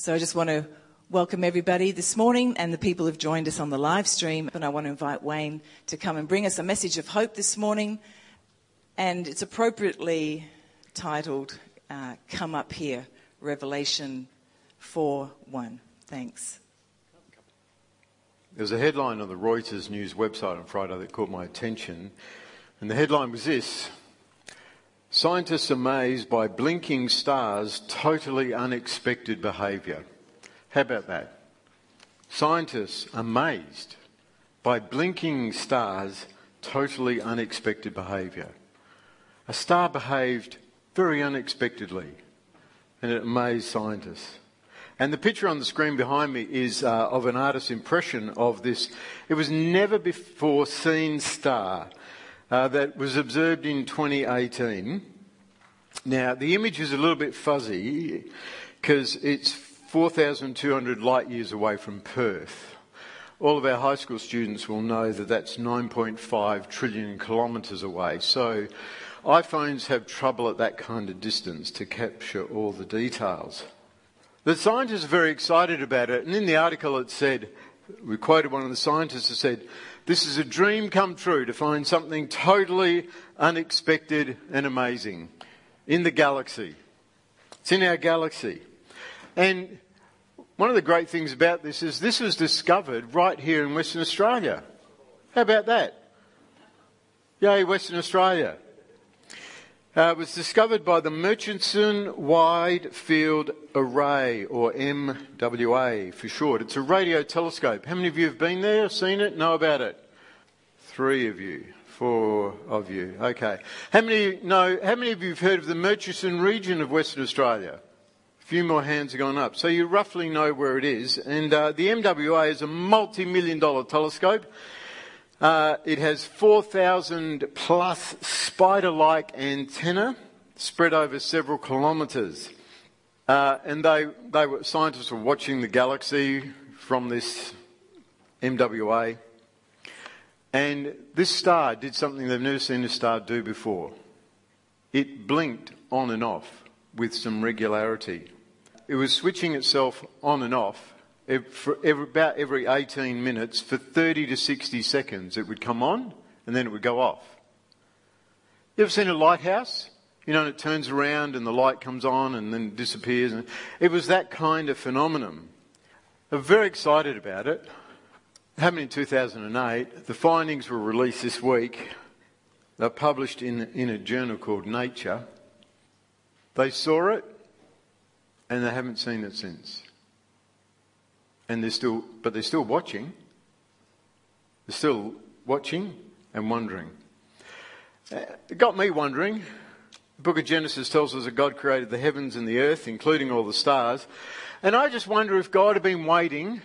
So I just want to welcome everybody this morning and the people who've joined us on the live stream. And I want to invite Wayne to come and bring us a message of hope this morning. And it's appropriately titled uh, Come Up Here, Revelation 4 1. Thanks. There was a headline on the Reuters news website on Friday that caught my attention, and the headline was this Scientists amazed by blinking stars' totally unexpected behaviour. How about that? Scientists amazed by blinking stars' totally unexpected behaviour. A star behaved very unexpectedly, and it amazed scientists. And the picture on the screen behind me is uh, of an artist's impression of this. It was never before seen star uh, that was observed in 2018. Now, the image is a little bit fuzzy because it's 4,200 light years away from Perth. All of our high school students will know that that's 9.5 trillion kilometres away. So iPhones have trouble at that kind of distance to capture all the details. The scientists are very excited about it, and in the article it said, we quoted one of the scientists who said, This is a dream come true to find something totally unexpected and amazing in the galaxy. It's in our galaxy. And one of the great things about this is this was discovered right here in Western Australia. How about that? Yay, Western Australia uh, was discovered by the Murchison Wide Field Array, or MWA for short. It's a radio telescope. How many of you have been there, seen it, know about it? Three of you, four of you. Okay. How many know? How many of you have heard of the Murchison region of Western Australia? A few more hands have gone up. So you roughly know where it is. And uh, the MWA is a multi-million dollar telescope. Uh, it has 4,000 plus spider-like antenna spread over several kilometres. Uh, and they, they were, scientists were watching the galaxy from this MWA. And this star did something they've never seen a star do before. It blinked on and off with some regularity. It was switching itself on and off for every, about every 18 minutes for 30 to 60 seconds. It would come on and then it would go off. You ever seen a lighthouse? You know, and it turns around and the light comes on and then disappears. And it was that kind of phenomenon. I'm very excited about it. It happened in 2008. The findings were released this week. They're published in, in a journal called Nature. They saw it and they haven't seen it since and they're still, but they're still watching. They're still watching and wondering. Uh, it got me wondering. The book of Genesis tells us that God created the heavens and the earth, including all the stars. And I just wonder if God had been waiting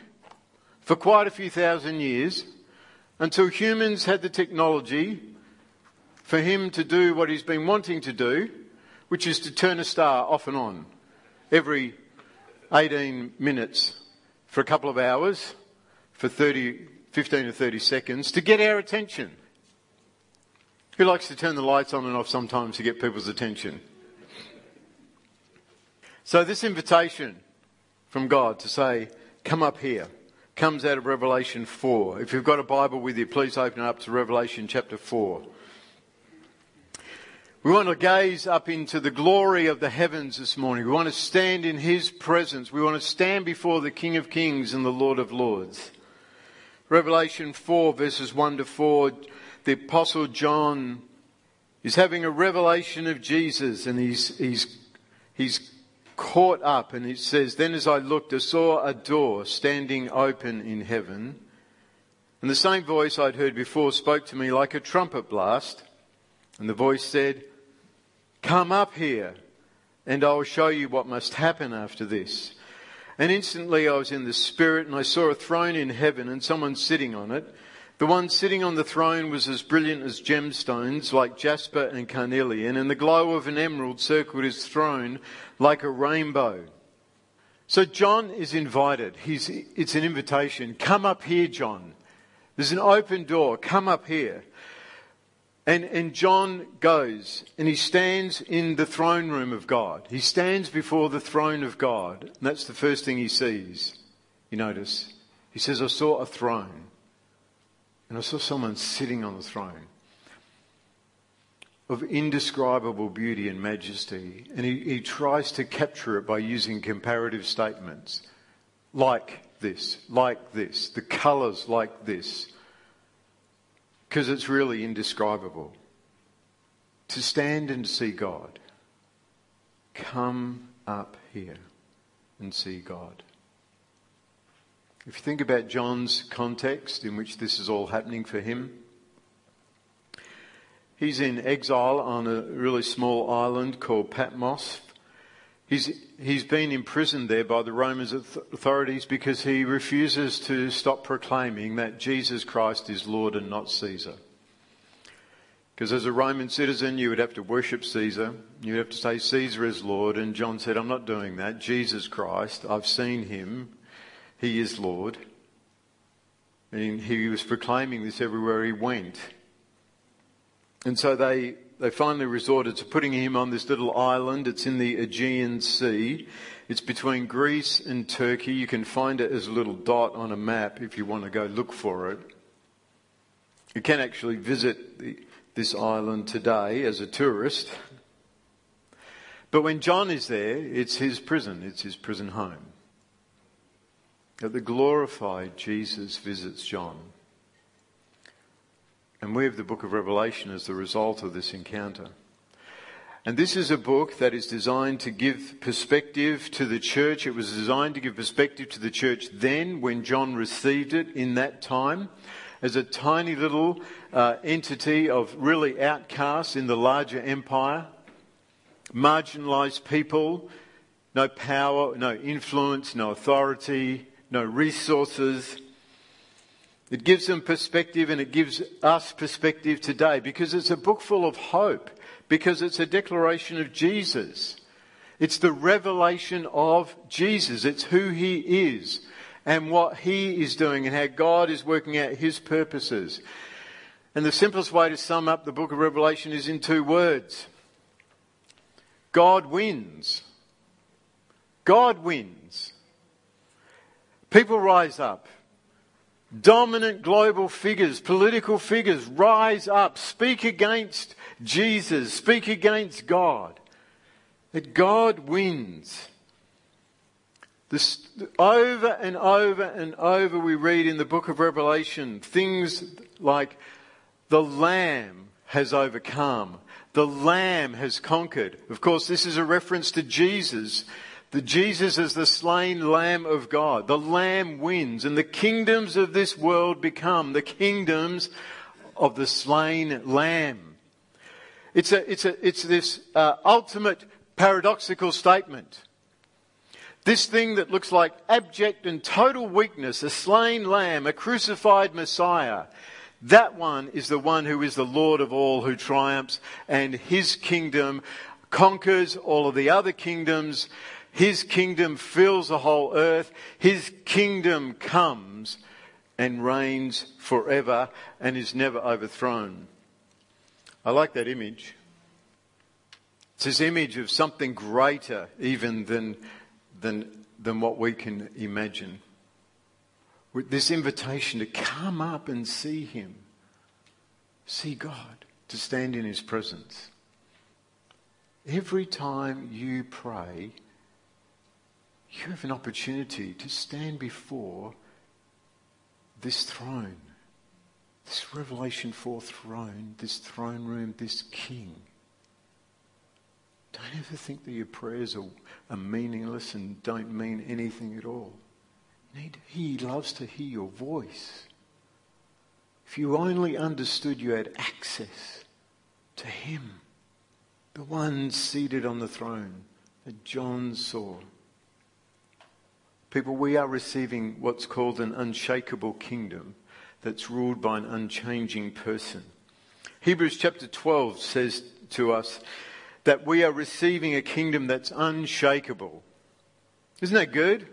for quite a few thousand years until humans had the technology for him to do what he's been wanting to do, which is to turn a star off and on every 18 minutes for a couple of hours, for 30, 15 to 30 seconds, to get our attention. Who likes to turn the lights on and off sometimes to get people's attention? So, this invitation from God to say, Come up here, comes out of Revelation 4. If you've got a Bible with you, please open it up to Revelation chapter 4. We want to gaze up into the glory of the heavens this morning. We want to stand in His presence. We want to stand before the King of Kings and the Lord of Lords. Revelation 4 verses 1 to 4, the apostle John is having a revelation of Jesus and he's, he's, he's caught up and it says, Then as I looked, I saw a door standing open in heaven. And the same voice I'd heard before spoke to me like a trumpet blast. And the voice said, Come up here, and I will show you what must happen after this. And instantly I was in the Spirit, and I saw a throne in heaven, and someone sitting on it. The one sitting on the throne was as brilliant as gemstones, like jasper and carnelian, and the glow of an emerald circled his throne like a rainbow. So John is invited. He's, it's an invitation. Come up here, John. There's an open door. Come up here. And, and John goes and he stands in the throne room of God. He stands before the throne of God. And that's the first thing he sees. You notice? He says, I saw a throne. And I saw someone sitting on the throne of indescribable beauty and majesty. And he, he tries to capture it by using comparative statements like this, like this, the colours like this, because it's really indescribable. To stand and see God, come up here and see God. If you think about John's context in which this is all happening for him, he's in exile on a really small island called Patmos. He's, he's been imprisoned there by the Roman authorities because he refuses to stop proclaiming that Jesus Christ is Lord and not Caesar. Because as a Roman citizen, you would have to worship Caesar. You'd have to say Caesar is Lord. And John said, I'm not doing that. Jesus Christ, I've seen him. He is Lord. And he was proclaiming this everywhere he went. And so they, they finally resorted to putting him on this little island. It's in the Aegean Sea. It's between Greece and Turkey. You can find it as a little dot on a map if you want to go look for it. You can actually visit the, this island today as a tourist. But when John is there, it's his prison, it's his prison home. That the glorified Jesus visits John. And we have the book of Revelation as the result of this encounter. And this is a book that is designed to give perspective to the church. It was designed to give perspective to the church then when John received it in that time as a tiny little uh, entity of really outcasts in the larger empire, marginalized people, no power, no influence, no authority, no resources. It gives them perspective and it gives us perspective today because it's a book full of hope, because it's a declaration of Jesus. It's the revelation of Jesus. It's who he is and what he is doing and how God is working out his purposes. And the simplest way to sum up the book of Revelation is in two words God wins. God wins. People rise up. Dominant global figures, political figures rise up, speak against Jesus, speak against God. That God wins. This, over and over and over we read in the book of Revelation things like the Lamb has overcome. The Lamb has conquered. Of course, this is a reference to Jesus the Jesus is the slain Lamb of God. The Lamb wins, and the kingdoms of this world become the kingdoms of the slain Lamb. It's, a, it's, a, it's this uh, ultimate paradoxical statement. This thing that looks like abject and total weakness, a slain lamb, a crucified Messiah, that one is the one who is the Lord of all, who triumphs, and his kingdom conquers all of the other kingdoms his kingdom fills the whole earth. His kingdom comes and reigns forever and is never overthrown. I like that image. It's this image of something greater even than, than, than what we can imagine. With this invitation to come up and see Him, see God, to stand in His presence. Every time you pray, you have an opportunity to stand before this throne, this Revelation 4 throne, this throne room, this king. Don't ever think that your prayers are, are meaningless and don't mean anything at all. He loves to hear your voice. If you only understood you had access to him, the one seated on the throne that John saw. People, we are receiving what's called an unshakable kingdom that's ruled by an unchanging person. Hebrews chapter 12 says to us that we are receiving a kingdom that's unshakable. Isn't that good?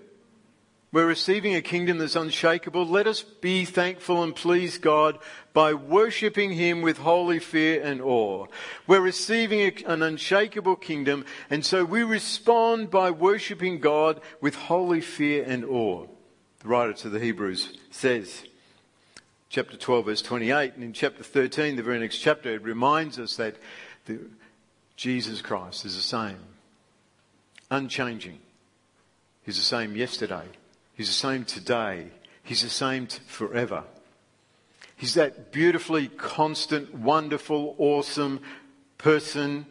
We're receiving a kingdom that's unshakable. Let us be thankful and please God by worshipping Him with holy fear and awe. We're receiving an unshakable kingdom, and so we respond by worshipping God with holy fear and awe. The writer to the Hebrews says, chapter 12, verse 28, and in chapter 13, the very next chapter, it reminds us that the, Jesus Christ is the same, unchanging. He's the same yesterday, He's the same today. He's the same forever. He's that beautifully constant, wonderful, awesome person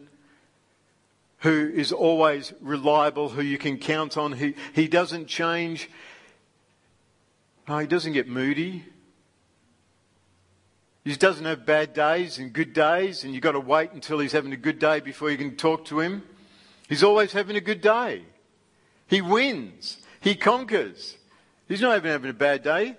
who is always reliable, who you can count on. He, he doesn't change. No, he doesn't get moody. He doesn't have bad days and good days, and you've got to wait until he's having a good day before you can talk to him. He's always having a good day. He wins. He conquers. He's not even having a bad day.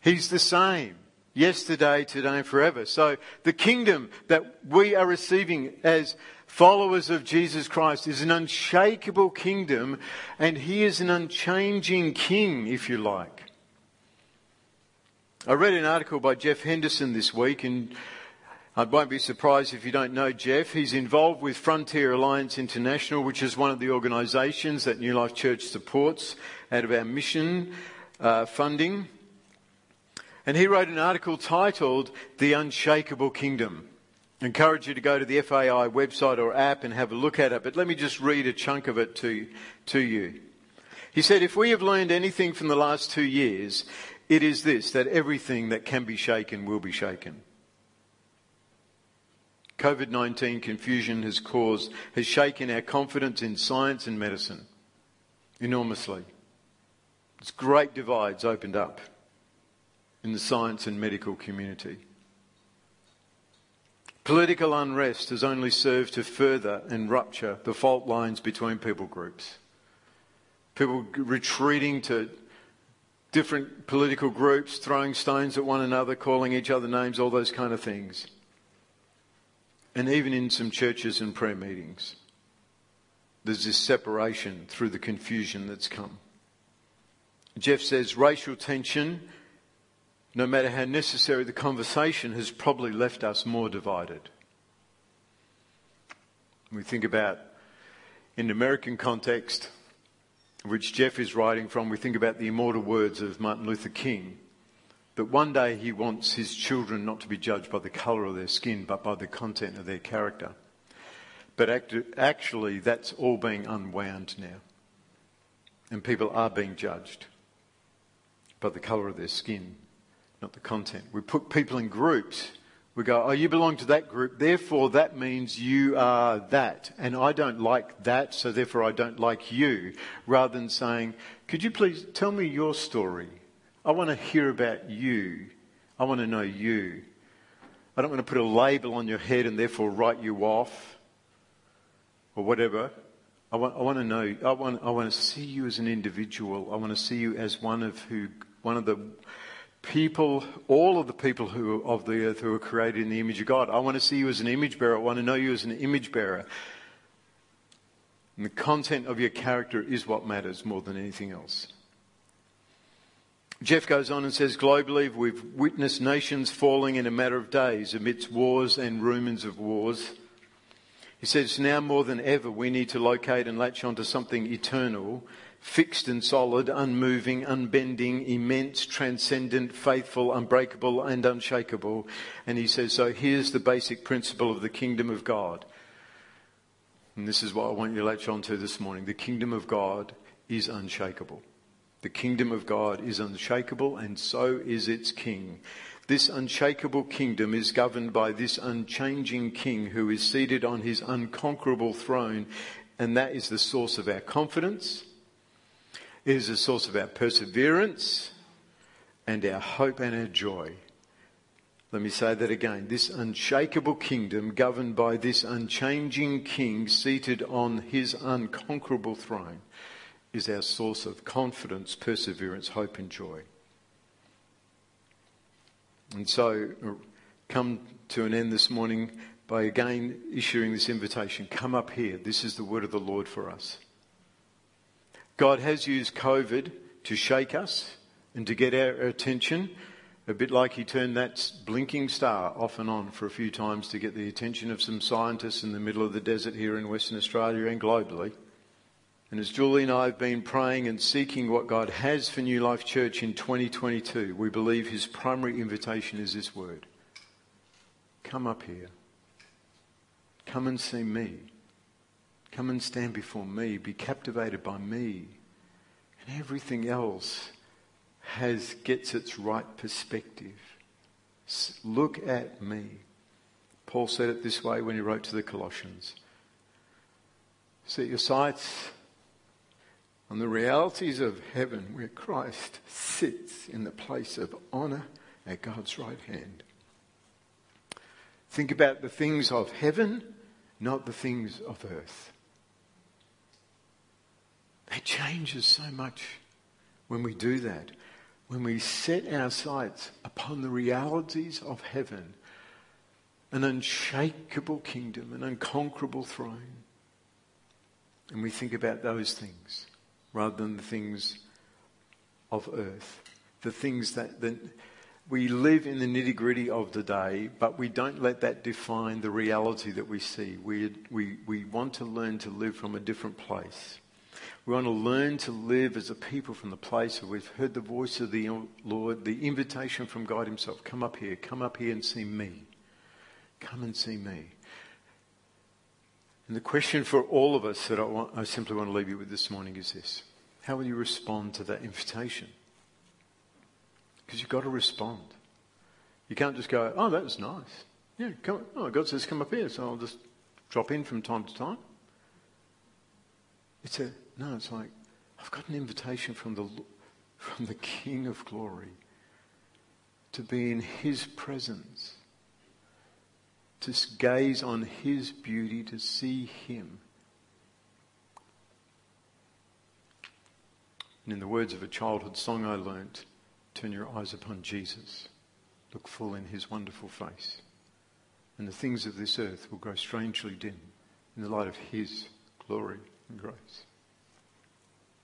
He's the same yesterday, today, and forever. So the kingdom that we are receiving as followers of Jesus Christ is an unshakable kingdom, and He is an unchanging King, if you like. I read an article by Jeff Henderson this week, and I won't be surprised if you don't know Jeff. He's involved with Frontier Alliance International, which is one of the organisations that New Life Church supports out of our mission uh, funding. And he wrote an article titled The Unshakable Kingdom. I encourage you to go to the FAI website or app and have a look at it, but let me just read a chunk of it to, to you. He said, If we have learned anything from the last two years, it is this that everything that can be shaken will be shaken. COVID 19 confusion has caused, has shaken our confidence in science and medicine enormously. It's great divides opened up in the science and medical community. Political unrest has only served to further and rupture the fault lines between people groups. People retreating to different political groups, throwing stones at one another, calling each other names, all those kind of things. And even in some churches and prayer meetings, there's this separation through the confusion that's come. Jeff says racial tension, no matter how necessary the conversation, has probably left us more divided. We think about, in the American context, which Jeff is writing from, we think about the immortal words of Martin Luther King that one day he wants his children not to be judged by the colour of their skin, but by the content of their character. But act- actually, that's all being unwound now. And people are being judged by the colour of their skin, not the content. We put people in groups. We go, oh, you belong to that group, therefore that means you are that. And I don't like that, so therefore I don't like you. Rather than saying, could you please tell me your story? I want to hear about you. I want to know you. I don't want to put a label on your head and therefore write you off or whatever. I want, I want to know, I want, I want to see you as an individual. I want to see you as one of who one of the people, all of the people who of the earth who are created in the image of God. I want to see you as an image bearer. I want to know you as an image bearer. And the content of your character is what matters more than anything else. Jeff goes on and says, globally, we've witnessed nations falling in a matter of days amidst wars and rumours of wars. He says, now more than ever, we need to locate and latch onto something eternal fixed and solid, unmoving, unbending, immense, transcendent, faithful, unbreakable, and unshakable. And he says, so here's the basic principle of the kingdom of God. And this is what I want you to latch on to this morning. The kingdom of God is unshakable. The kingdom of God is unshakable, and so is its king. This unshakable kingdom is governed by this unchanging king who is seated on his unconquerable throne, and that is the source of our confidence it is a source of our perseverance and our hope and our joy. Let me say that again. This unshakable kingdom, governed by this unchanging king seated on his unconquerable throne, is our source of confidence, perseverance, hope, and joy. And so, uh, come to an end this morning by again issuing this invitation come up here. This is the word of the Lord for us. God has used COVID to shake us and to get our attention, a bit like he turned that blinking star off and on for a few times to get the attention of some scientists in the middle of the desert here in Western Australia and globally. And as Julie and I have been praying and seeking what God has for New Life Church in 2022, we believe his primary invitation is this word Come up here. Come and see me. Come and stand before me. Be captivated by me. And everything else has, gets its right perspective. Look at me. Paul said it this way when he wrote to the Colossians. Set your sights on the realities of heaven where Christ sits in the place of honour at God's right hand. Think about the things of heaven, not the things of earth. That changes so much when we do that. When we set our sights upon the realities of heaven, an unshakable kingdom, an unconquerable throne, and we think about those things rather than the things of earth. The things that, that we live in the nitty gritty of the day, but we don't let that define the reality that we see. We, we, we want to learn to live from a different place. We want to learn to live as a people from the place where we've heard the voice of the Lord, the invitation from God Himself come up here, come up here and see me. Come and see me. And the question for all of us that I, want, I simply want to leave you with this morning is this How will you respond to that invitation? Because you've got to respond. You can't just go, oh, that was nice. Yeah, come, oh, God says come up here, so I'll just drop in from time to time. It's a, no, it's like, I've got an invitation from the, from the King of Glory to be in His presence to gaze on His beauty, to see Him. And in the words of a childhood song I learnt, turn your eyes upon Jesus, look full in His wonderful face, and the things of this earth will grow strangely dim in the light of His glory and grace.